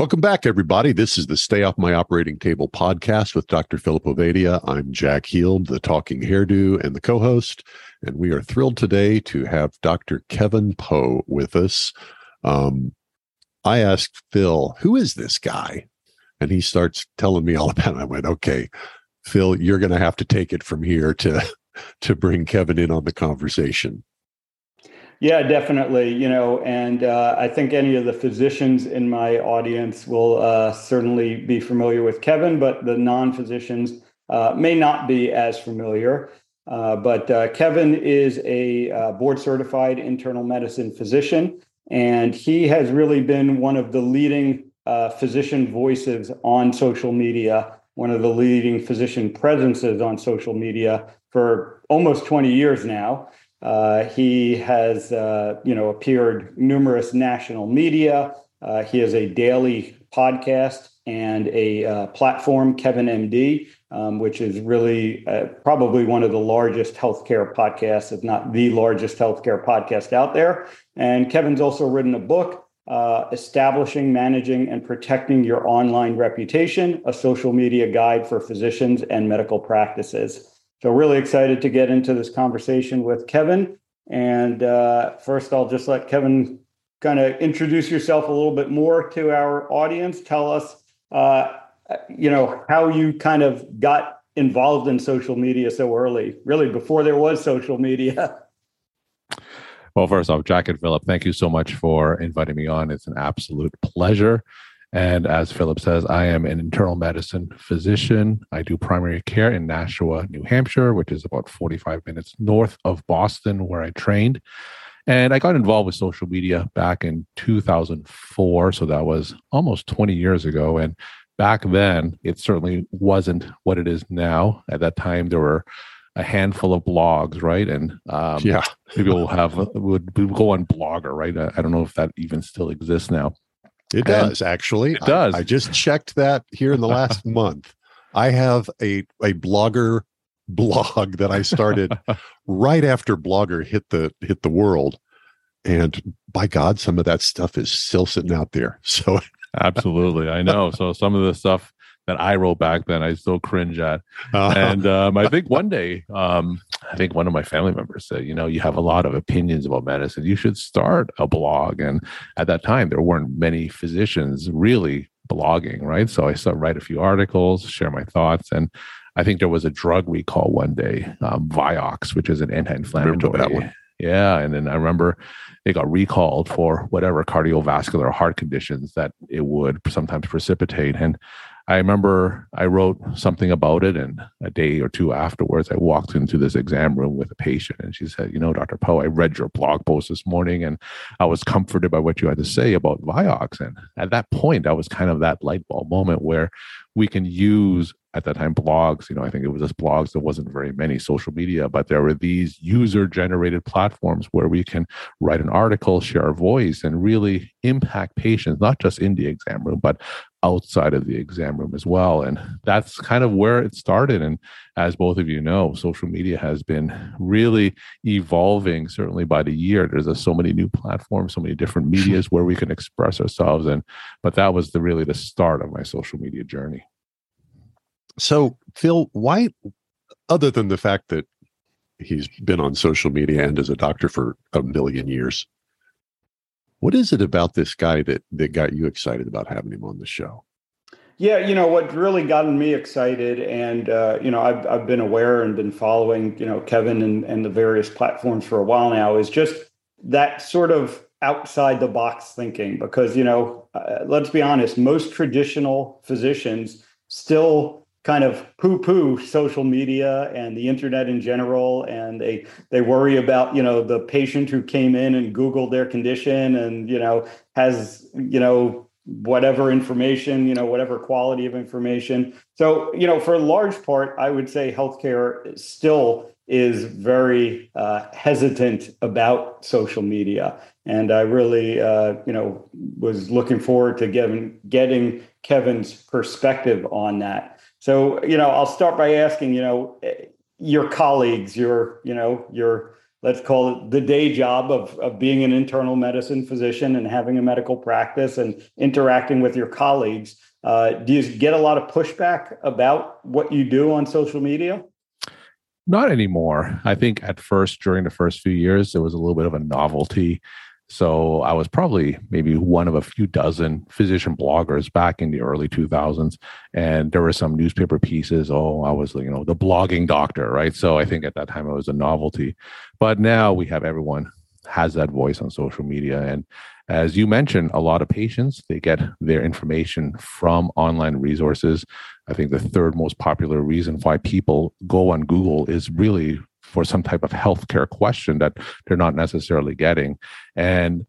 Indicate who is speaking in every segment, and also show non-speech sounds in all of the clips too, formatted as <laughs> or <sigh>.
Speaker 1: Welcome back, everybody. This is the Stay Off My Operating Table podcast with Dr. Philip Ovadia. I'm Jack Heald, the talking hairdo and the co host. And we are thrilled today to have Dr. Kevin Pho with us. Um, I asked Phil, who is this guy? And he starts telling me all <laughs> about it. I went, okay, Phil, you're going to have to take it from here to, <laughs> to bring Kevin in on the conversation.
Speaker 2: Yeah, definitely. You know, and uh, I think any of the physicians in my audience will uh, certainly be familiar with Kevin, but the non physicians uh, may not be as familiar. Uh, but uh, Kevin is a uh, board certified internal medicine physician, and he has really been one of the leading physician voices on social media, one of the leading physician presences on social media for almost 20 years now. Uh, he has, uh, you know, appeared numerous national media. Uh, he has a daily podcast and a uh, platform, Kevin MD, um, which is really uh, probably one of the largest healthcare podcasts, if not the largest healthcare podcast out there. And Kevin's also written a book, uh, Establishing, Managing, and Protecting Your Online Reputation, a social media guide for physicians and medical practices. So, really excited to get into this conversation with Kevin. And uh, first, I'll just let Kevin kind of introduce yourself a little bit more to our audience. Tell us, uh, you know, how you kind of got involved in social media so early, really before there was social media. <laughs>
Speaker 3: Well, first off, Jack and Philip, thank you so much for inviting me on. It's an absolute pleasure. And as Philip says, I am an internal medicine physician. I do primary care in Nashua, New Hampshire, which is about 45 minutes north of Boston, where I trained. And I got involved with social media back in 2004. So that was almost 20 years ago. And back then, it certainly wasn't what it is now. At that time, there were a handful of blogs, right? And um, yeah, people have would, would go on Blogger, right? I, I don't know if that even still exists now.
Speaker 1: It does actually.
Speaker 3: It does.
Speaker 1: I, I, just checked that here in the last <laughs> month. I have a a blogger blog that I started <laughs> right after Blogger hit the hit the world, and by God, some of that stuff is still sitting out there. So
Speaker 3: absolutely, I know. So some of the stuff that I wrote back then, I still cringe at. Uh-huh. And um, I think one day, um, I think one of my family members said, you know, you have a lot of opinions about medicine. You should start a blog. And at that time, there weren't many physicians really blogging, right? So I started write a few articles, share my thoughts, and I think there was a drug recall one day, um, Vioxx, which is an anti-inflammatory. Yeah, and then I remember it got recalled for whatever cardiovascular heart conditions that it would sometimes precipitate. And I remember I wrote something about it, and a day or two afterwards, I walked into this exam room with a patient, and she said, "You know, Dr. Pho, I read your blog post this morning, and I was comforted by what you had to say about Vioxx." And at that point, I was kind of that light bulb moment where we can use at that time blogs you know i think it was just blogs there wasn't very many social media but there were these user generated platforms where we can write an article share our voice and really impact patients not just in the exam room but outside of the exam room as well and that's kind of where it started and as both of you know social media has been really evolving certainly by the year. There's a, so many new platforms so many different <laughs> medias where we can express ourselves and but that was the really the start of my social media journey.
Speaker 1: So, Phil, why, other than the fact that he's been on social media and as a doctor for a million years, what is it about this guy that that got you excited about having him on the show?
Speaker 2: Yeah, you know what really gotten me excited, and uh, you know I've I've been aware and been following you know Kevin and, and the various platforms for a while now is just that sort of outside the box thinking because you know uh, let's be honest, most traditional physicians still kind of poo-poo social media and the internet in general and they they worry about you know the patient who came in and googled their condition and you know has you know whatever information, you know, whatever quality of information. So, you know, for a large part, I would say healthcare still is very uh, hesitant about social media. And I really, uh, you know, was looking forward to getting getting Kevin's perspective on that. So, you know, I'll start by asking, you know, your colleagues, your, you know, your let's call it the day job of, of being an internal medicine physician and having a medical practice and interacting with your colleagues. Uh, do you get a lot of pushback about what you do on social media?
Speaker 3: Not anymore. I think at first, during the first few years, there was a little bit of a novelty. So I was probably maybe one of a few dozen physician bloggers back in the early 2000s, and there were some newspaper pieces. Oh, I was you know the blogging doctor, right? So I think at that time it was a novelty, but now we have everyone has that voice on social media, and as you mentioned, a lot of patients they get their information from online resources. I think the third most popular reason why people go on Google is really for some type of healthcare question that they're not necessarily getting. And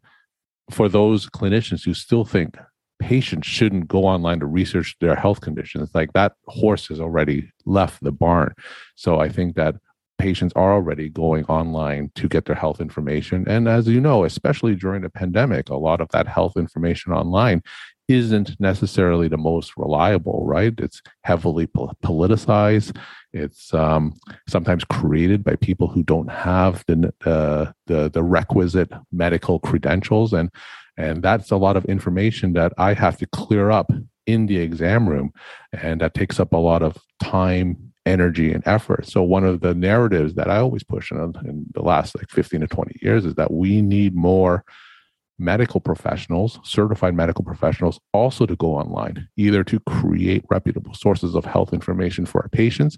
Speaker 3: for those clinicians who still think patients shouldn't go online to research their health conditions, like that horse has already left the barn. So I think that patients are already going online to get their health information. And as you know, especially during the pandemic, a lot of that health information online isn't necessarily the most reliable, right? It's heavily politicized. It's um, sometimes created by people who don't have the, uh, the the requisite medical credentials, and and that's a lot of information that I have to clear up in the exam room, and that takes up a lot of time, energy, and effort. So one of the narratives that I always push in, in the last like fifteen to twenty years is that we need more medical professionals, certified medical professionals, also to go online, either to create reputable sources of health information for our patients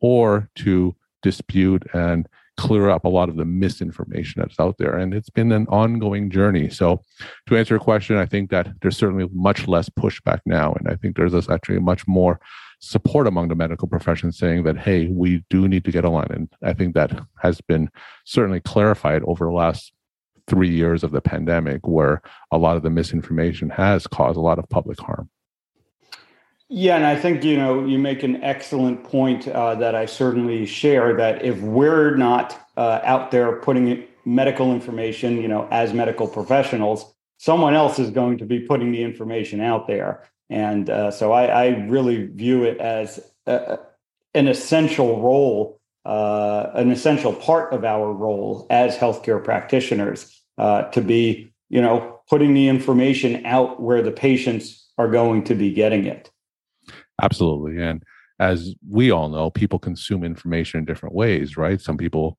Speaker 3: or to dispute and clear up a lot of the misinformation that's out there. And it's been an ongoing journey. So, to answer your question, I think that there's certainly much less pushback now. And I think there's actually much more support among the medical profession saying that, hey, we do need to get online. And I think that has been certainly clarified over the last three years of the pandemic where a lot of the misinformation has caused a lot of public harm.
Speaker 2: Yeah, and I think you know you make an excellent point uh, that I certainly share. That if we're not uh, out there putting medical information, you know, as medical professionals, someone else is going to be putting the information out there, and uh, so I, I, really view it as a, an essential role uh, an essential part of our role as healthcare practitioners uh, to be, you know, putting the information out where the patients are going to be getting it.
Speaker 3: Absolutely. And as we all know, people consume information in different ways, right? Some people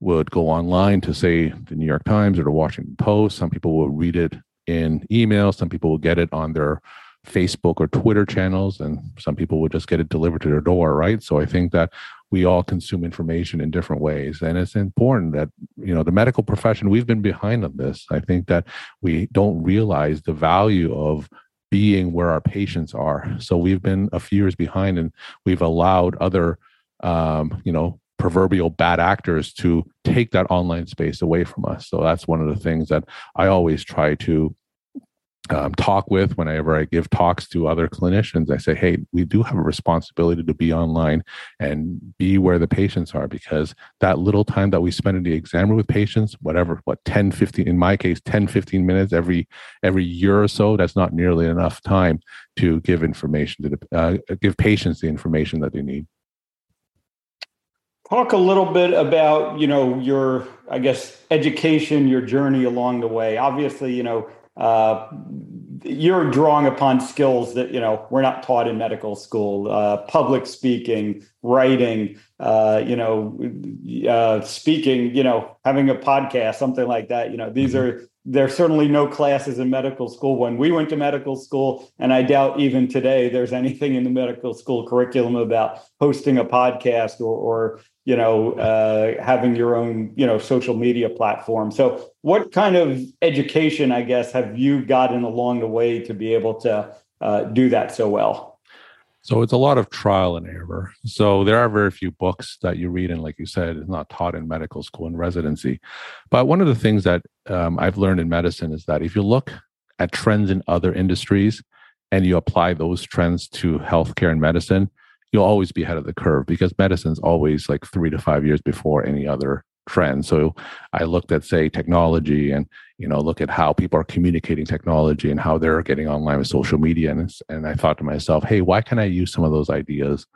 Speaker 3: would go online to say the New York Times or the Washington Post. Some people will read it in email. Some people will get it on their Facebook or Twitter channels, and some people would just get it delivered to their door, right? So I think that we all consume information in different ways and it's important that you know the medical profession we've been behind on this. I think that we don't realize the value of being where our patients are. So we've been a few years behind and we've allowed other um, you know proverbial bad actors to take that online space away from us. So that's one of the things that i always try to um, talk with whenever I give talks to other clinicians. I say, hey, we do have a responsibility to be online and be where the patients are because that little time that we spend in the exam room with patients, whatever, what 10, 15, in my case, 10, 15 minutes every every year or so, that's not nearly enough time to give information to the, uh, give patients the information that they need.
Speaker 2: Talk a little bit about, you know, your, I guess, education, your journey along the way. Obviously, you know, uh, you're drawing upon skills that you know we're not taught in medical school. Uh, public speaking writing uh, you know uh, speaking you know having a podcast something like that. You know these mm-hmm. are there's certainly no classes in medical school. When we went to medical school and i doubt even today there's anything in the medical school curriculum about hosting a podcast or, or you know uh, having your own you know social media platform so what kind of education i guess have you gotten along the way to be able to uh, do that so well
Speaker 3: so it's a lot of trial and error. So there are very few books that you read, and like you said, it's not taught in medical school and residency. But one of the things that um, I've learned in medicine is that if you look at trends in other industries and you apply those trends to healthcare and medicine, you'll always be ahead of the curve because medicine's always like three to five years before any other trend. So I looked at, say, technology and, you know, look at how people are communicating technology and how they're getting online with social media. And, and I thought to myself, hey, why can I use some of those ideas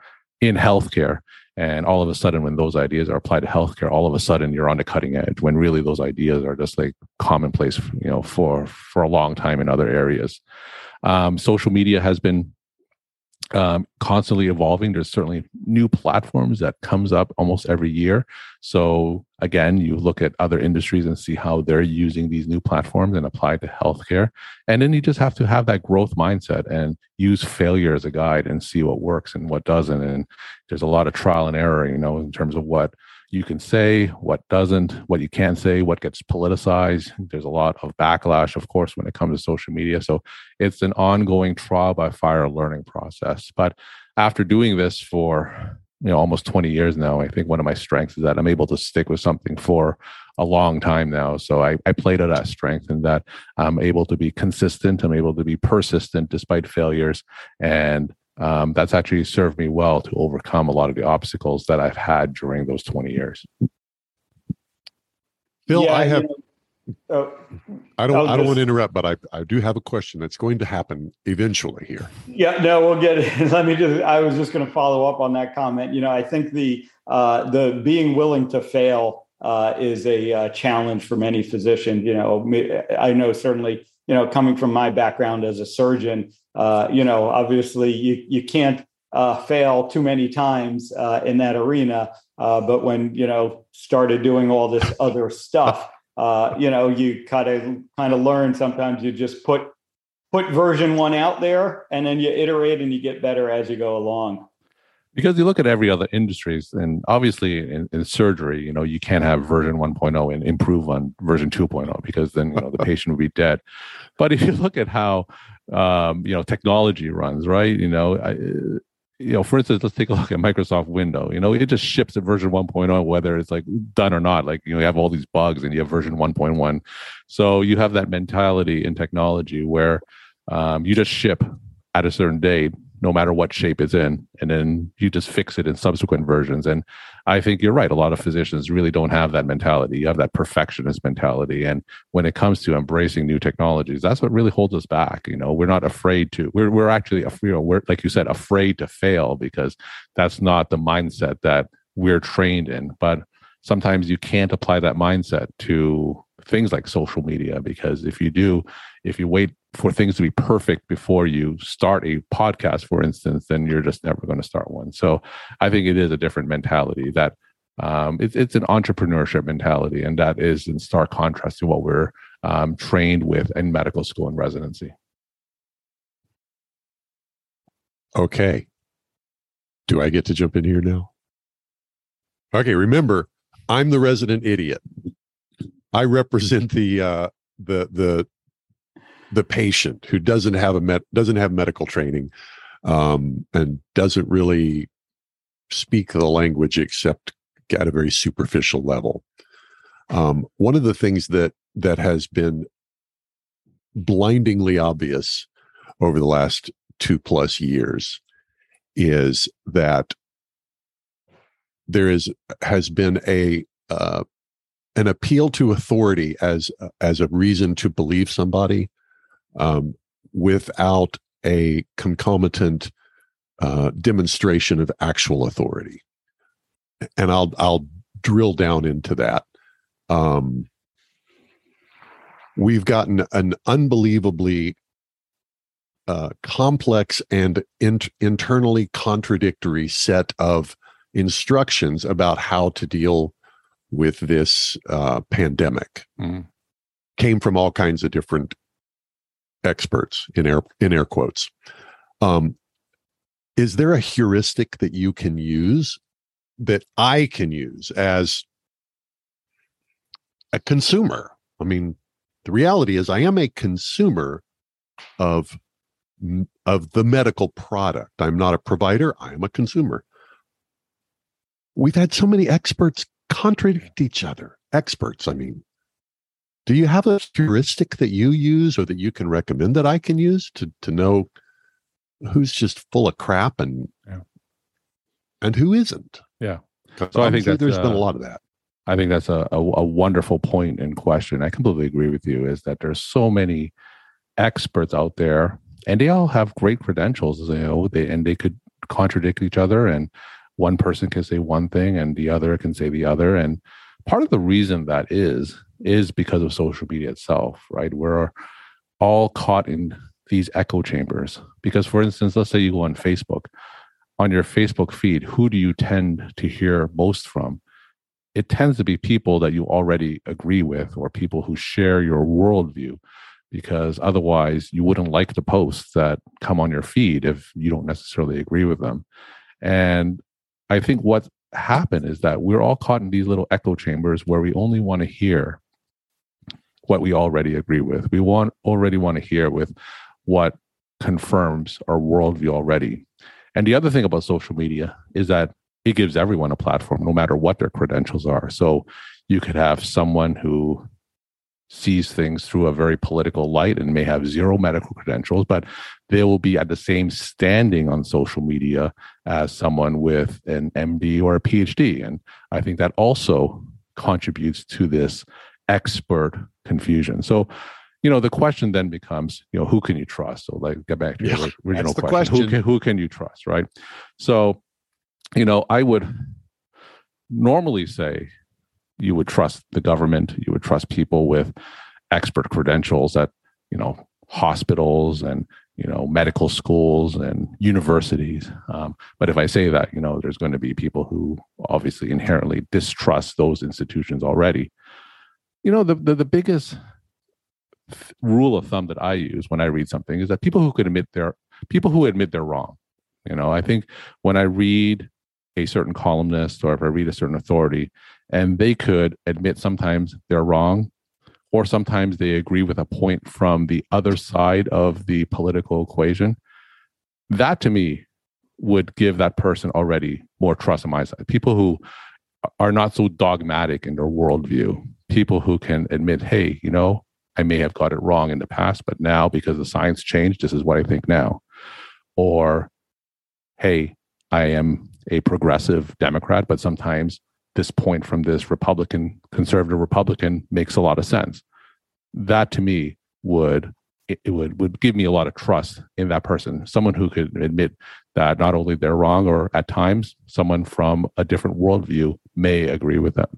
Speaker 3: in healthcare? And all of a sudden, when those ideas are applied to healthcare, all of a sudden you're on the cutting edge. When really those ideas are just like commonplace, you know, for for a long time in other areas. Um, social media has been um, constantly evolving. There's certainly new platforms that comes up almost every year. So again, you look at other industries and see how they're using these new platforms and apply to healthcare. And then you just have to have that growth mindset and use failure as a guide and see what works and what doesn't. And there's a lot of trial and error, you know, in terms of what you can say, what doesn't, what you can't say, what gets politicized. There's a lot of backlash, of course, when it comes to social media. So it's an ongoing trial by fire learning process. But after doing this for you know almost 20 years now, I think one of my strengths is that I'm able to stick with something for a long time now. So I, I play to that strength and that I'm able to be consistent. I'm able to be persistent despite failures. And um, that's actually served me well to overcome a lot of the obstacles that I've had during those 20 years.
Speaker 1: Phil, yeah, I have. You know, oh, I don't. I don't just, want to interrupt, but I, I do have a question that's going to happen eventually here.
Speaker 2: Yeah, no, we'll get it. <laughs> Let me just. I was just going to follow up on that comment. You know, I think the uh, the being willing to fail uh, is a uh, challenge for many physicians. You know, I know certainly. You know, coming from my background as a surgeon, uh, you know, obviously you you can't uh, fail too many times uh, in that arena. Uh, but when you know started doing all this other stuff, uh, you know, you kind of kind of learn. Sometimes you just put put version one out there, and then you iterate and you get better as you go along
Speaker 3: because you look at every other industries and obviously in, in, surgery you know you can't have version 1.0 and improve on version 2.0 because then you know the <laughs> patient would be dead. But if you look at how um, you know technology runs right? You know I, you know for instance let's take a look at microsoft window you know it just ships at version 1.0 whether it's like done or not. Like you know you have all these bugs and you have version 1.1 so you have that mentality in technology where um, you just ship at a certain date no matter what shape it's in and then you just fix it in subsequent versions. And i think you're right a lot of physicians really don't have that mentality you have that perfectionist mentality. And when it comes to embracing new technologies that's what really holds us back you know? We're not afraid to we're, we're actually you know we're like you said afraid to fail because that's not the mindset that we're trained in. But sometimes you can't apply that mindset to things like social media because if you do if you wait for things to be perfect before you start a podcast, for instance, then you're just never going to start one. So I think it is a different mentality that um, it, it's an entrepreneurship mentality, and that is in stark contrast to what we're um, trained with in medical school and residency.
Speaker 1: Okay. Do I get to jump in here now? Okay, remember, I'm the resident idiot. I represent the uh, the the the patient who doesn't have a doesn't have medical training um, and doesn't really speak the language except at a very superficial level. Um, one of the things that that has been blindingly obvious over the last two plus years is that there is has been a uh, an appeal to authority as as a reason to believe somebody um, without a concomitant uh, demonstration of actual authority. And I'll I'll drill down into that. Um, we've gotten an unbelievably uh, complex and in- internally contradictory set of instructions about how to deal with this uh, pandemic. Mm. Came from all kinds of different experts in air in air quotes. Um, is there a heuristic that you can use that I can use as a consumer? I mean, the reality is I am a consumer of of the medical product. I'm not a provider, I am a consumer. We've had so many experts contradict each other. Experts, I mean, Do you have a heuristic that you use or that you can recommend that I can use to to know who's just full of crap and yeah. and who isn't?
Speaker 3: Yeah. So I think
Speaker 1: that there's uh, been a lot of that.
Speaker 3: I think that's a, a, a wonderful point in question. I completely agree with you. Is that there's so many experts out there, and they all have great credentials. You know, they and they could contradict each other, and one person can say one thing, and the other can say the other. And part of the reason that is is because of social media itself, right? We're all caught in these echo chambers. Because, for instance, let's say you go on Facebook. On your Facebook feed, who do you tend to hear most from? It tends to be people that you already agree with or people who share your worldview, because otherwise you wouldn't like the posts that come on your feed if you don't necessarily agree with them. And I think what happened is that we're all caught in these little echo chambers where we only want to hear what we already agree with. We want already want to hear with what confirms our worldview already. And the other thing about social media is that it gives everyone a platform, no matter what their credentials are. So you could have someone who sees things through a very political light and may have zero medical credentials, but they will be at the same standing on social media as someone with an MD or a PhD. And I think that also contributes to this expert confusion. So, you know, the question then becomes, you know, who can you trust? So, like, get back to yeah, your original question. question. Who can who can you trust, right? So, you know, I would normally say you would trust the government, you would trust people with expert credentials at, you know, hospitals and you know medical schools and universities um, but if i say that you know there's going to be people who obviously inherently distrust those institutions already you know the, the, the biggest rule of thumb that I use when I read something is that people who could admit they're people who admit they're wrong. You know, I think when I read a certain columnist or if I read a certain authority and they could admit sometimes they're wrong or sometimes they agree with a point from the other side of the political equation, that to me would give that person already more trust on my side. People who are not so dogmatic in their worldview people who can admit, hey, you know, I may have got it wrong in the past, but now because the science changed, this is what I think now. Or, hey, I am a progressive Democrat, but sometimes this point from this Republican, conservative Republican makes a lot of sense. That to me would it, it would would give me a lot of trust in that person, someone who could admit that not only they're wrong, or at times someone from a different worldview may agree with them,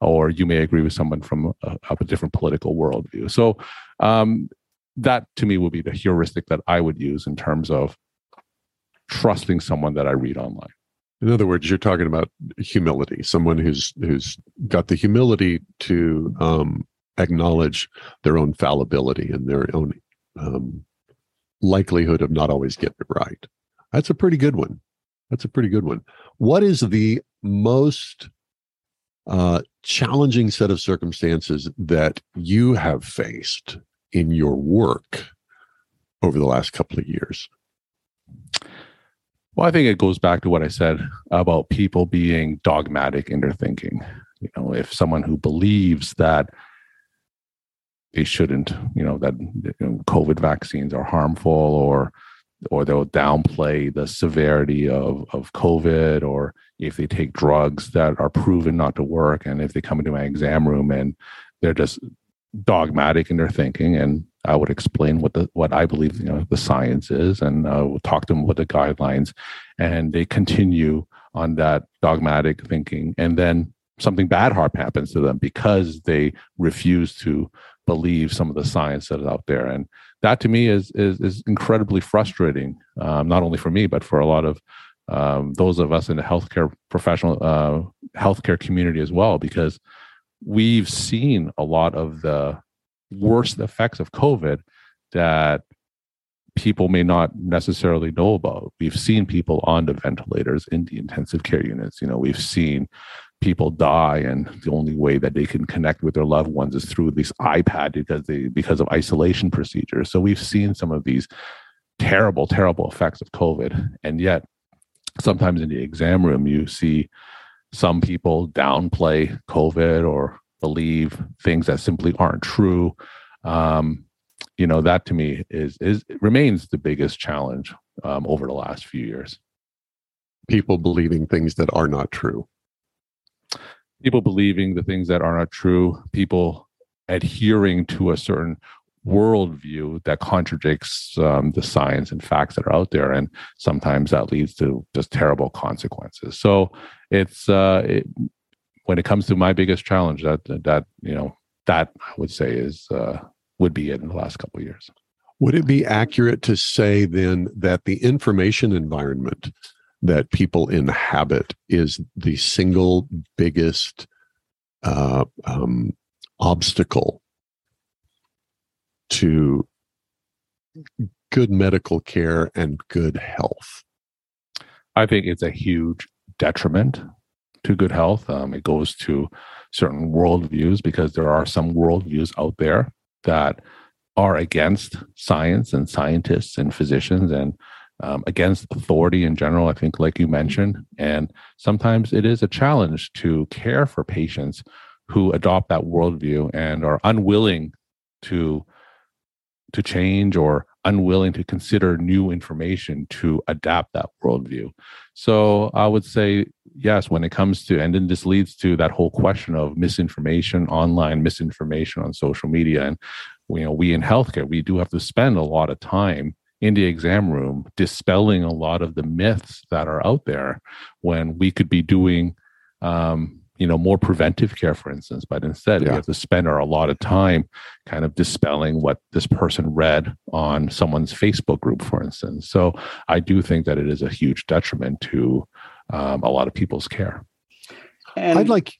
Speaker 3: or you may agree with someone from a, a different political worldview. So um, that to me would be the heuristic that I would use in terms of trusting someone that I read online.
Speaker 1: In other words, you're talking about humility. Someone who's who's got the humility to um, acknowledge their own fallibility and their own um, likelihood of not always getting it right. That's a pretty good one. That's a pretty good one. What is the most uh, challenging set of circumstances that you have faced in your work over the last couple of years?
Speaker 3: Well, I think it goes back to what I said about people being dogmatic in their thinking. You know, if someone who believes that they shouldn't, you know, that COVID vaccines are harmful or or they'll downplay the severity of, of COVID, or if they take drugs that are proven not to work, and if they come into my exam room and they're just dogmatic in their thinking, and I would explain what the what I believe you know the science is, and uh, we'll talk to them what the guidelines, and they continue on that dogmatic thinking, and then something bad happens to them because they refuse to believe some of the science that is out there. And that to me is is, is incredibly frustrating um, not only for me but for a lot of um, those of us in the healthcare professional uh, healthcare community as well because we've seen a lot of the worst effects of covid that people may not necessarily know about. We've seen people on the ventilators in the intensive care units. You know we've seen people die and the only way that they can connect with their loved ones is through this ipad because they because of isolation procedures so we've seen some of these terrible terrible effects of covid and yet sometimes in the exam room you see some people downplay covid or believe things that simply aren't true. Um, you know, that to me is is remains the biggest challenge um, over the last few years.
Speaker 1: People believing things that are not true.
Speaker 3: People believing the things that are not true. People adhering to a certain worldview that contradicts um, the science and facts that are out there, and sometimes that leads to just terrible consequences. So it's uh, it, when it comes to my biggest challenge, that that you know that I would say is uh, would be it in the last couple of years.
Speaker 1: Would it be accurate to say then that the information environment that people inhabit is the single biggest uh, um, obstacle to good medical care and good health?
Speaker 3: I think it's a huge detriment to good health. Um, it goes to certain worldviews because there are some worldviews out there that are against science and scientists and physicians and um, against authority in general, I think, like you mentioned. And sometimes it is a challenge to care for patients who adopt that worldview and are unwilling to to change or unwilling to consider new information to adapt that worldview. So I would say, yes, when it comes to, and then this leads to that whole question of misinformation, online misinformation on social media. And, you know, we in healthcare, we do have to spend a lot of time in the exam room dispelling a lot of the myths that are out there when we could be doing um, you know more preventive care for instance. But instead yeah. we have to spend our a lot of time kind of dispelling what this person read on someone's facebook group for instance. So i do think that it is a huge detriment to um, a lot of people's care.
Speaker 1: And i'd like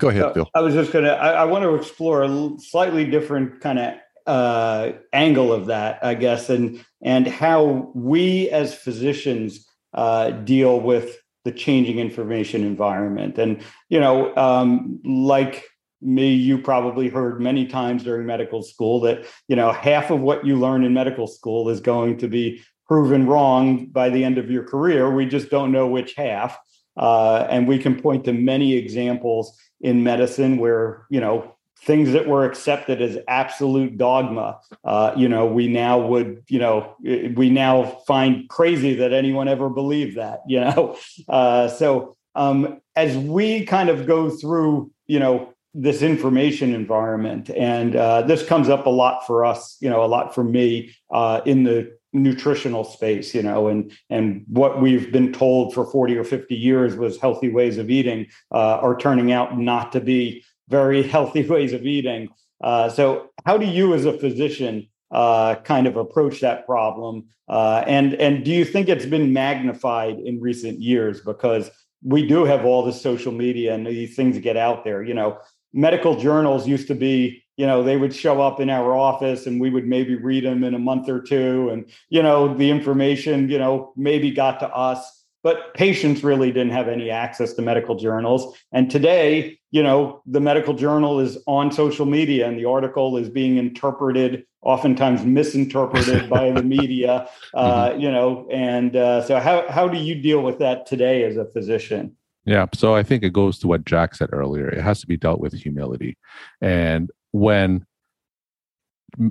Speaker 1: go ahead Phil.
Speaker 2: I was just gonna I, I want to explore a slightly different kind of uh, angle of that i guess and and how we as physicians uh, deal with the changing information environment. And, you know, um, like me, you probably heard many times during medical school that, you know, half of what you learn in medical school is going to be proven wrong by the end of your career. We just don't know which half. Uh, and we can point to many examples in medicine where, you know, things that were accepted as absolute dogma uh, you know we now would you know we now find crazy that anyone ever believed that you know? <laughs> Uh, so um, as we kind of go through you know this information environment and uh, this comes up a lot for us you know a lot for me uh, in the nutritional space you know and and what we've been told for 40 or 50 years was healthy ways of eating uh, are turning out not to be very <laughs> healthy ways of eating. Uh, so, how do you, as a physician, uh, kind of approach that problem? Uh, and and do you think it's been magnified in recent years because we do have all this social media and these things get out there? You know, medical journals used to be you know they would show up in our office and we would maybe read them in a month or two and you know the information you know maybe got to us but patients really didn't have any access to medical journals. And today, you know, the medical journal is on social media and the article is being interpreted, oftentimes misinterpreted <laughs> by the media, uh, mm-hmm. you know. And uh, so, how, how do you deal with that today as a physician?
Speaker 3: Yeah. So, I think it goes to what Jack said earlier. It has to be dealt with humility. And when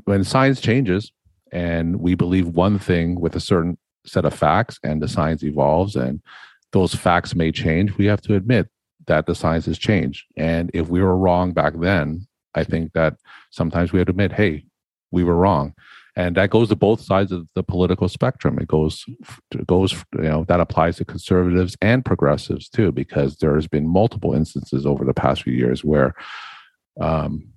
Speaker 3: when science changes and we believe one thing with a certain set of facts and the science evolves and those facts may change, we have to admit that the science has changed. And if we were wrong back then, I think that sometimes we have to admit, hey, we were wrong. And that goes to both sides of the political spectrum. It goes, it goes, you know, that applies to conservatives and progressives too, because there has been multiple instances over the past few years where, um,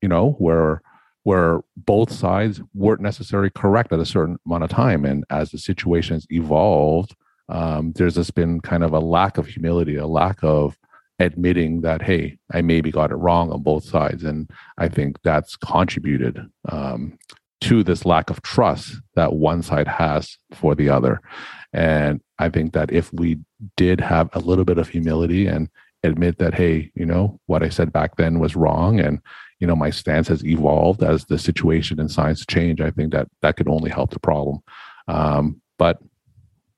Speaker 3: you know, where where both sides weren't necessarily correct at a certain amount of time. And as the situations evolved, um, there's just been kind of a lack of humility, a lack of admitting that, hey, I maybe got it wrong on both sides. And I think that's contributed um, to this lack of trust that one side has for the other. And I think that if we did have a little bit of humility and admit that, hey, you know, what I said back then was wrong and you know my stance has evolved as the situation and science change i think that that could only help the problem um, but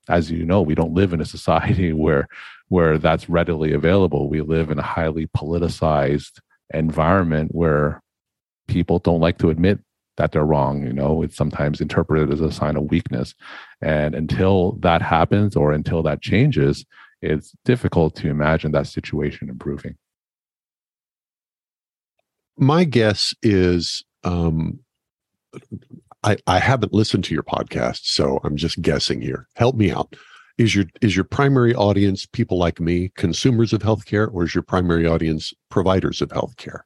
Speaker 3: as you know we don't live in a society <laughs> where where that's readily available we live in a highly politicized environment where people don't like to admit that they're wrong. You know, it's sometimes interpreted as a sign of weakness. And until that happens or until that changes, it's difficult to imagine that situation improving.
Speaker 1: My guess is um, I, I haven't listened to your podcast, so I'm just guessing here. Help me out. Is your is your primary audience people like me, consumers of healthcare, or is your primary audience providers of healthcare?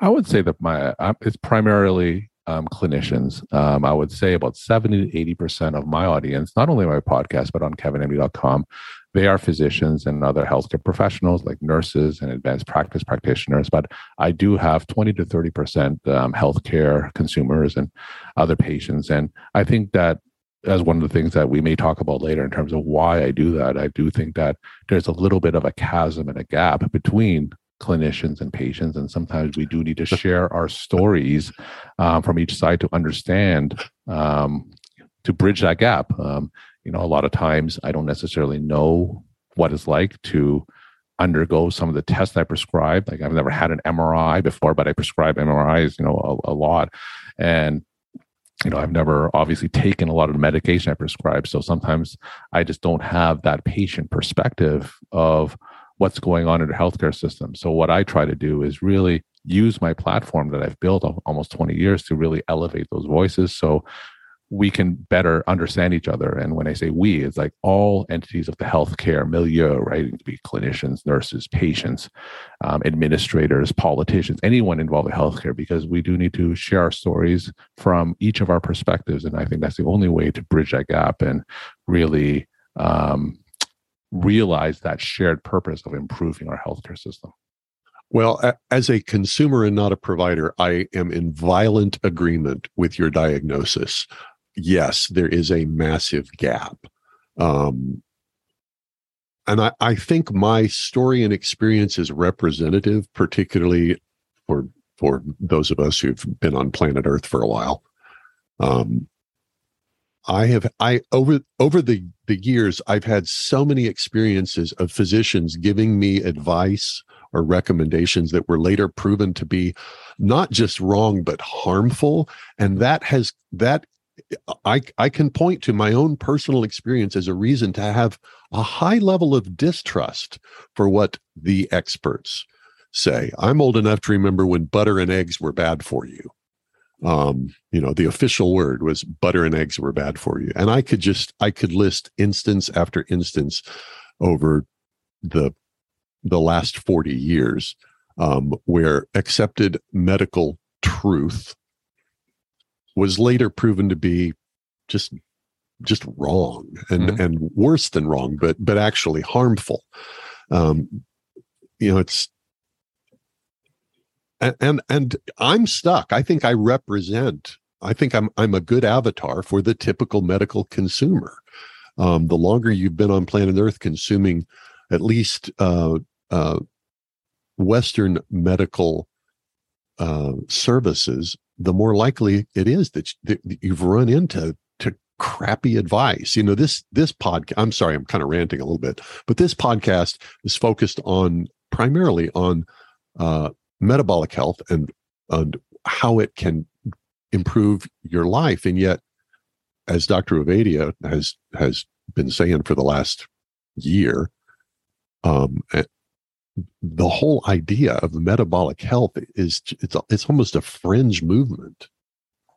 Speaker 3: I would say that my it's primarily um, clinicians. Um, I would say about 70 to 80% of my audience, not only my podcast, but on kevinmd.com, they are physicians and other healthcare professionals like nurses and advanced practice practitioners. But I do have 20 to 30% um, healthcare consumers and other patients. And I think that as one of the things that we may talk about later in terms of why I do that, I do think that there's a little bit of a chasm and a gap between clinicians and patients. And sometimes we do need to share our stories um, from each side to understand, um, to bridge that gap. Um, you know, a lot of times I don't necessarily know what it's like to undergo some of the tests I prescribe. Like I've never had an MRI before, but I prescribe MRIs, you know, a, a lot. And you know, I've never obviously taken a lot of the medication I prescribe. So sometimes I just don't have that patient perspective of what's going on in the healthcare system. So what I try to do is really use my platform that I've built almost 20 years to really elevate those voices so we can better understand each other. And when I say we, it's like all entities of the healthcare milieu, right? It could be clinicians, nurses, patients, um, administrators, politicians, anyone involved in healthcare, because we do need to share our stories from each of our perspectives. And I think that's the only way to bridge that gap and really um, realize that shared purpose of improving our healthcare system?
Speaker 1: Well, as a consumer and not a provider, I am in violent agreement with your diagnosis. Yes, there is a massive gap. Um, and I, I think my story and experience is representative, particularly for for those of us who've been on planet Earth for a while. Um, I have I over over the the years I've had so many experiences of physicians giving me advice or recommendations that were later proven to be not just wrong but harmful and that has that I I can point to my own personal experience as a reason to have a high level of distrust for what the experts say. I'm old enough to remember when butter and eggs were bad for you um, you know, the official word was butter and eggs were bad for you. And I could just, I could list instance after instance over the, the last 40 years um, where accepted medical truth was later proven to be just just wrong and mm-hmm. and worse than wrong but but actually harmful. Um you know it's and, and and i'm stuck. I think i represent i think i'm i'm a good avatar for the typical medical consumer. Um, the longer you've been on planet earth consuming at least uh, uh, western medical uh, services the more likely it is that, that you've run into to crappy advice. You know this this podcast i'm sorry i'm kind of ranting a little bit but this podcast is focused on primarily on uh, metabolic health and and how it can improve your life. And yet as dr ovadia has has been saying for the last year um the whole idea of metabolic health is it's it's almost a fringe movement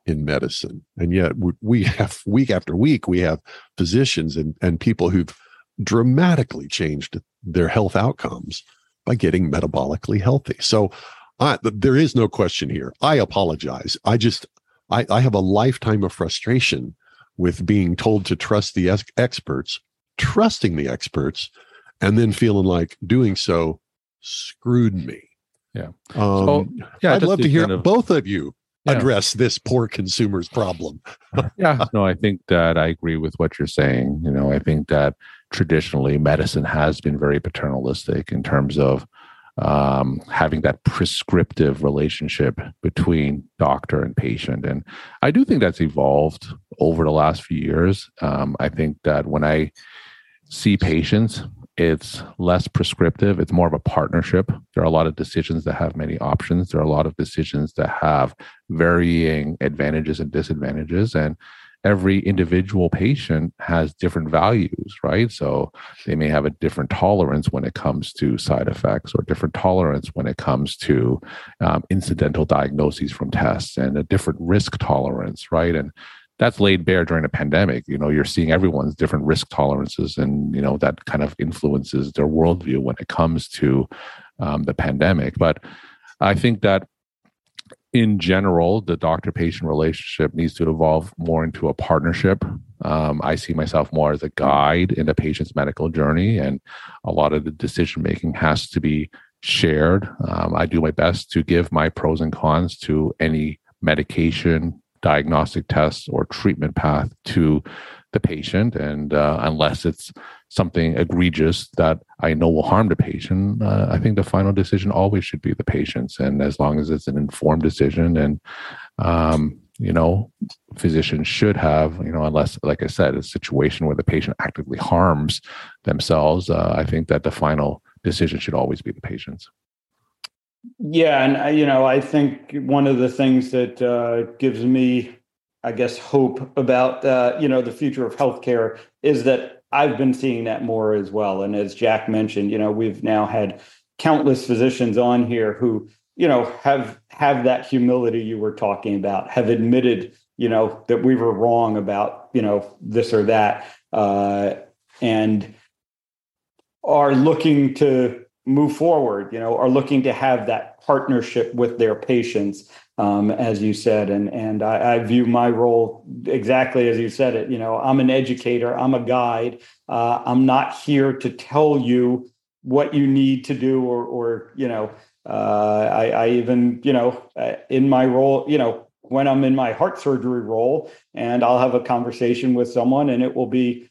Speaker 1: in medicine and yet we have week after week we have physicians and, and people who've dramatically changed their health outcomes by getting metabolically healthy. So I, there is no question here. I apologize. I just, I, I have a lifetime of frustration with being told to trust the ex- experts, trusting the experts, and then feeling like doing so screwed me.
Speaker 3: Yeah.
Speaker 1: Um, so, yeah. I'd love to hear kind of, both of you yeah. address this poor consumer's problem. <laughs>
Speaker 3: yeah. No, I think that I agree with what you're saying. You know, I think that traditionally medicine has been very paternalistic in terms of um, having that prescriptive relationship between doctor and patient. And I do think that's evolved over the last few years. Um, I think that when I see patients, it's less prescriptive. It's more of a partnership. There are a lot of decisions that have many options. There are a lot of decisions that have varying advantages and disadvantages. And every individual patient has different values, right? So they may have a different tolerance when it comes to side effects or different tolerance when it comes to um, incidental diagnoses from tests and a different risk tolerance, right? And that's laid bare during a pandemic. You know, you're seeing everyone's different risk tolerances, and you know that kind of influences their worldview when it comes to um, the pandemic. But I think that in general, the doctor patient relationship needs to evolve more into a partnership. Um, I see myself more as a guide in the patient's medical journey, and a lot of the decision making has to be shared. Um, I do my best to give my pros and cons to any medication, diagnostic tests, or treatment path to the patient. And uh, unless it's something egregious that I know will harm the patient, uh, I think the final decision always should be the patient's. And as long as it's an informed decision and, um, you know, physicians should have, you know, unless, like I said, a situation where the patient actively harms themselves, uh, I think that the final decision should always be the patient's.
Speaker 2: Yeah, and uh, you know, I think one of the things that uh, gives me, I guess, hope about uh, you know the future of healthcare is that I've been seeing that more as well. And as Jack mentioned, you know, we've now had countless physicians on here who, you know, have have that humility you were talking about, have admitted, you know, that we were wrong about, you know, this or that, uh, and are looking to move forward, you know, are looking to have that partnership with their patients um, as you said, and and I, I, view my role exactly as you said it. You know, I'm an educator, I'm a guide. Uh, I'm not here to tell you what you need to do, or or you know, uh, I, I even you know, uh, in my role, you know, when I'm in my heart surgery role, and I'll have a conversation with someone, and it will be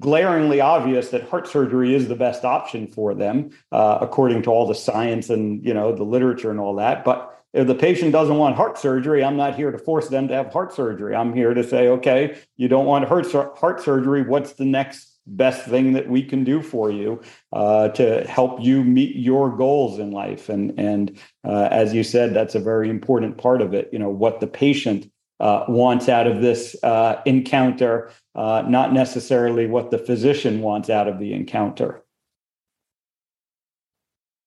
Speaker 2: glaringly obvious that heart surgery is the best option for them, uh, according to all the science and you know the literature and all that, but if the patient doesn't want heart surgery, I'm not here to force them to have heart surgery. I'm here to say, okay, you don't want heart, heart surgery. What's the next best thing that we can do for you uh, to help you meet your goals in life? And and uh, as you said, that's a very important part of it. You know what the patient uh, wants out of this uh, encounter, uh, not necessarily what the physician wants out of the encounter.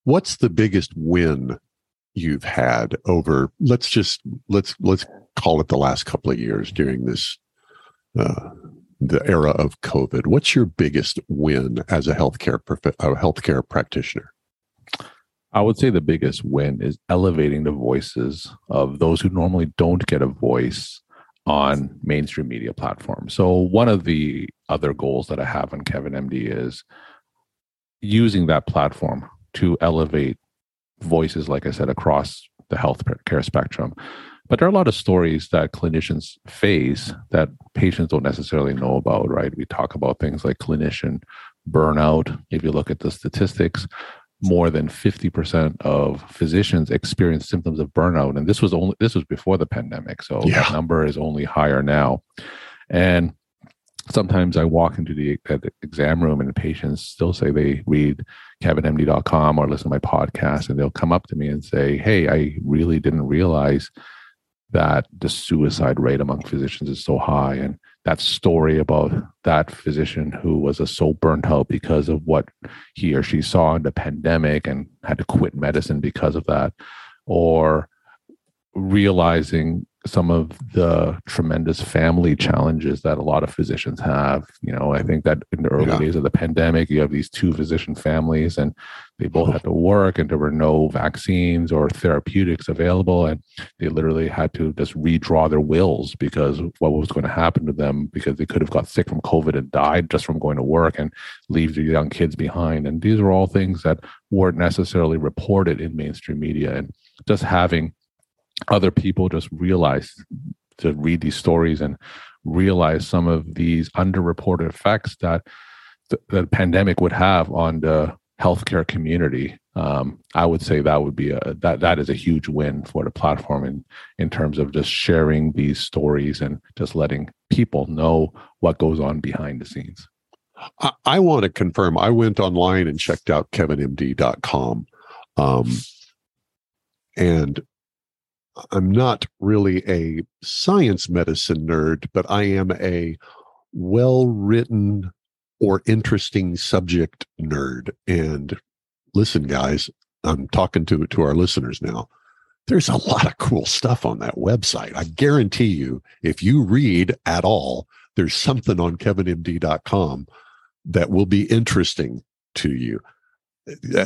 Speaker 1: What's the biggest win you've had over let's just let's let's call it the last couple of years during this uh, the era of COVID. What's your biggest win as a healthcare a healthcare practitioner?
Speaker 3: I would say the biggest win is elevating the voices of those who normally don't get a voice on mainstream media platforms. So one of the other goals that I have on Kevin MD is using that platform to elevate voices, like I said, across the healthcare spectrum. But there are a lot of stories that clinicians face that patients don't necessarily know about, right? We talk about things like clinician burnout. If you look at the statistics, more than 50% of physicians experience symptoms of burnout. And this was only this was before the pandemic. So yeah. that number is only higher now. And sometimes I walk into the, uh, the exam room and the patients still say they read kevinmd.com or listen to my podcast and they'll come up to me and say hey i really didn't realize that the suicide rate among physicians is so high and that story about that physician who was a so burnt out because of what he or she saw in the pandemic and had to quit medicine because of that or realizing some of the tremendous family challenges that a lot of physicians have. You know, I think that in the early yeah. days of the pandemic, you have these two physician families and they both had to work and there were no vaccines or therapeutics available. And they literally had to just redraw their wills because what was going to happen to them because they could have got sick from COVID and died just from going to work and leave their young kids behind. And these are all things that weren't necessarily reported in mainstream media. And just having other people just realize to read these stories and realize some of these underreported effects that the, the pandemic would have on the healthcare community. Um, I would say that would be a that that is a huge win for the platform in in terms of just sharing these stories and just letting people know what goes on behind the scenes.
Speaker 1: I, I want to confirm. I went online and checked out kevinmd.com. Um, and I'm not really a science medicine nerd, but I am a well written or interesting subject nerd. And listen, guys, I'm talking to to our listeners now. There's a lot of cool stuff on that website. I guarantee you, if you read at all, there's something on kevinmd.com that will be interesting to you.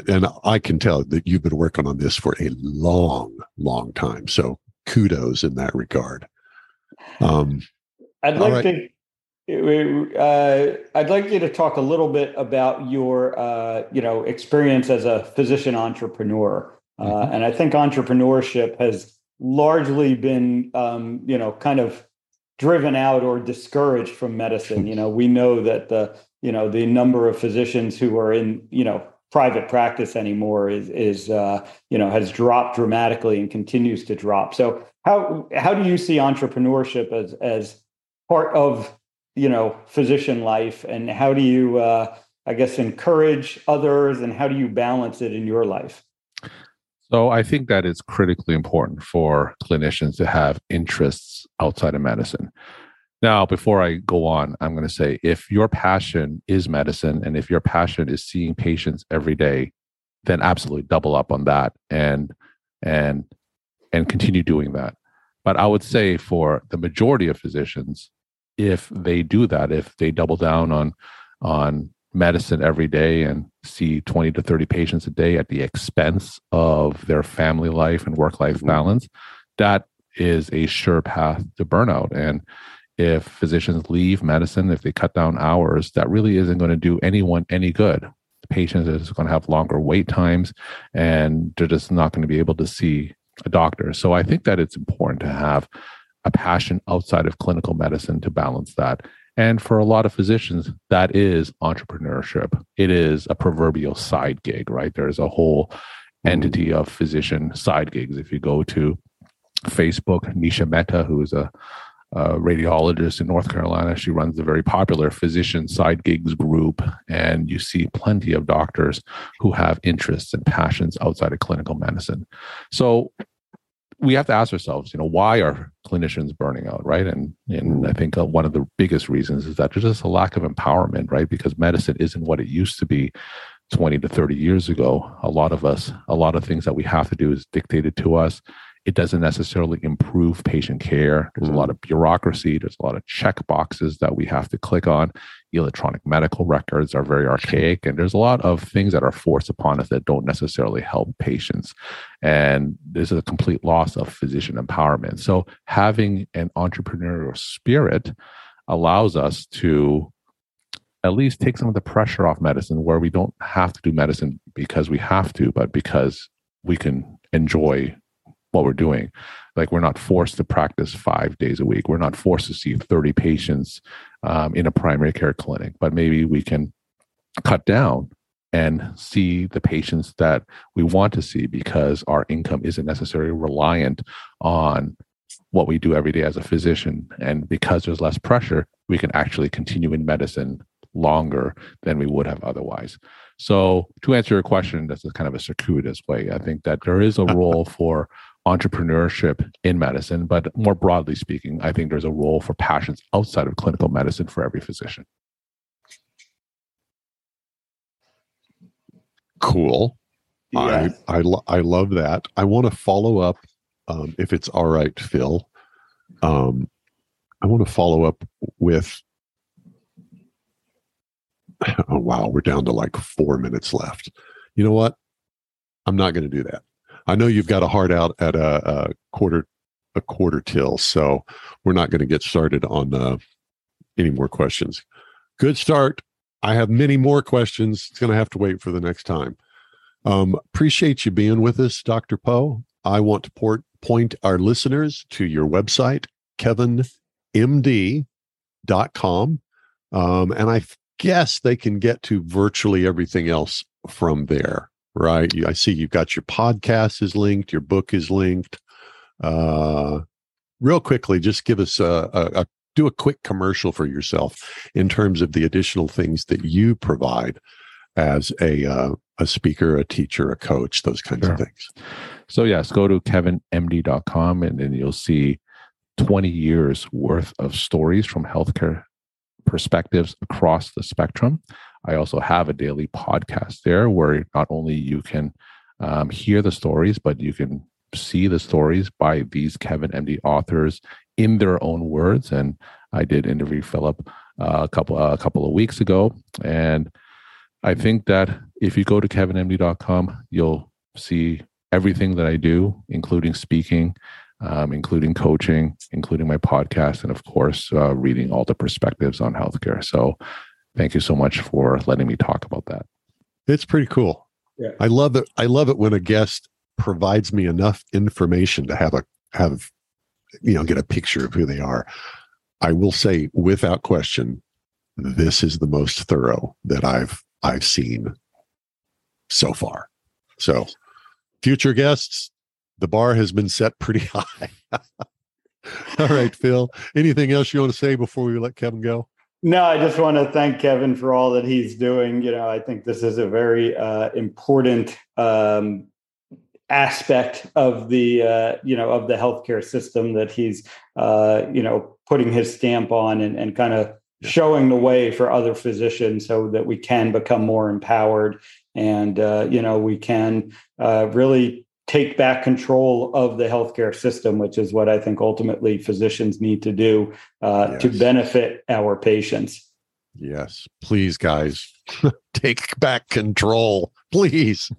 Speaker 1: And I can tell that you've been working on this for a long, long time. So kudos in that regard. Um,
Speaker 2: I'd like right. to uh, I'd like you to talk a little bit about your, uh, you know, experience as a physician entrepreneur, uh, mm-hmm. and I think entrepreneurship has largely been, um, you know, kind of driven out or discouraged from medicine. <laughs> you know, we know that the, you know, the number of physicians who are in, you know, private practice anymore is is uh, you know has dropped dramatically and continues to drop. So how how do you see entrepreneurship as as part of you know physician life, and how do you uh, I guess encourage others, and how do you balance it in your life?
Speaker 3: So I think that it's critically important for clinicians to have interests outside of medicine. Now, before I go on, I'm going to say if your passion is medicine and if your passion is seeing patients every day, then absolutely double up on that and and and continue doing that. But I would say for the majority of physicians, if they do that, if they double down on on medicine every day and see 20 to 30 patients a day at the expense of their family life and work life mm-hmm. balance, that is a sure path to burnout. And if physicians leave medicine, if they cut down hours, that really isn't going to do anyone any good. The patient is going to have longer wait times and they're just not going to be able to see a doctor. So I think that it's important to have a passion outside of clinical medicine to balance that. And for a lot of physicians, that is entrepreneurship. It is a proverbial side gig, right? There's a whole entity of physician side gigs. If you go to Facebook, Nisha Mehta, who is a uh, radiologist in North Carolina. She runs a very popular physician side gigs group, and you see plenty of doctors who have interests and passions outside of clinical medicine. So we have to ask ourselves, you know, why are clinicians burning out, right? And and I think uh, one of the biggest reasons is that there's just a lack of empowerment, right? Because medicine isn't what it used to be 20 to 30 years ago. A lot of us, a lot of things that we have to do is dictated to us it doesn't necessarily improve patient care. There's mm-hmm. a lot of bureaucracy. There's a lot of check boxes that we have to click on. Electronic medical records are very archaic, and there's a lot of things that are forced upon us that don't necessarily help patients. And there's a complete loss of physician empowerment. So, having an entrepreneurial spirit allows us to at least take some of the pressure off medicine where we don't have to do medicine because we have to, but because we can enjoy what we're doing. Like we're not forced to practice five days a week. We're not forced to see 30 patients um, in a primary care clinic, but maybe we can cut down and see the patients that we want to see because our income isn't necessarily reliant on what we do every day as a physician. And because there's less pressure, we can actually continue in medicine longer than we would have otherwise. So, to answer your question, that's kind of a circuitous way. I think that there is a <laughs> role for entrepreneurship in medicine, but more broadly speaking, I think there's a role for passions outside of clinical medicine for every physician.
Speaker 1: Cool. Yes. I I, lo- I love that. I want to follow up, um, if it's all right, Phil. Um, I want to follow up with. <laughs> Oh wow, we're down to like four minutes left. You know what? I'm not going to do that. I know you've got a heart out at a, a quarter a quarter till, so we're not going to get started on uh, any more questions. Good start. I have many more questions. It's going to have to wait for the next time. Um, appreciate you being with us, Dr. Pho. I want to port, point our listeners to your website, kevinmd.com. Um, and I guess they can get to virtually everything else from there right? I see you've got your podcast is linked, your book is linked. Uh, real quickly, just give us a, a, a do a quick commercial for yourself in terms of the additional things that you provide as a uh, a speaker, a teacher, a coach, those kinds sure. of things.
Speaker 3: So yes, go to kevinmd.com and then you'll see 20 years worth of stories from healthcare perspectives across the spectrum. I also have a daily podcast there where not only you can um, hear the stories, but you can see the stories by these Kevin MD authors in their own words. And I did interview Philip uh, a couple uh, a couple of weeks ago, and I think that if you go to kevinmd.com, you'll see everything that I do, including speaking, um, including coaching, including my podcast, and of course, uh, reading all the perspectives on healthcare. So, thank you so much for letting me talk about that.
Speaker 1: It's pretty cool. Yeah. I love it. I love it when a guest provides me enough information to have a have you know get a picture of who they are. I will say without question, this is the most thorough that I've I've seen so far. So, future guests, the bar has been set pretty <laughs> high. <laughs> All right, Phil. Anything else you want to say before we let Kevin go?
Speaker 2: No, I just want to thank Kevin for all that he's doing. You know, I think this is a very uh, important um, aspect of the uh, you know of the healthcare system that he's uh, you know putting his stamp on and, and kind of showing the way for other physicians so that we can become more empowered and uh, you know we can uh, really take back control of the healthcare system, which is what I think ultimately physicians need to do uh, yes. to benefit our patients.
Speaker 1: Yes, please, guys, <laughs> take back control, please.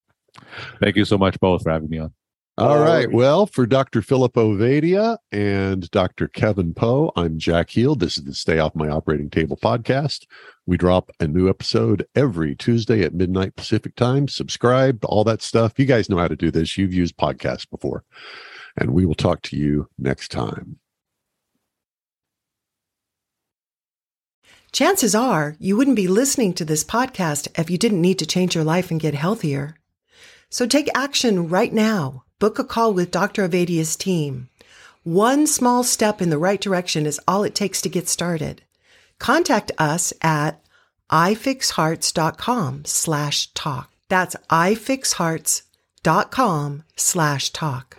Speaker 1: <laughs>
Speaker 3: Thank you so much both for having me on.
Speaker 1: All right. Well, for Dr. Philip Ovadia and Dr. Kevin Pho, I'm Jack Heald. This is the Stay Off My Operating Table podcast. We drop a new episode every Tuesday at midnight Pacific time. Subscribe, all that stuff. You guys know how to do this. You've used podcasts before. And we will talk to you next time.
Speaker 4: Chances are you wouldn't be listening to this podcast if you didn't need to change your life and get healthier. So take action right now book a call with Dr. Ovadia's team. One small step in the right direction is all it takes to get started. Contact us at ifixhearts.com slash talk. That's ifixhearts.com slash talk.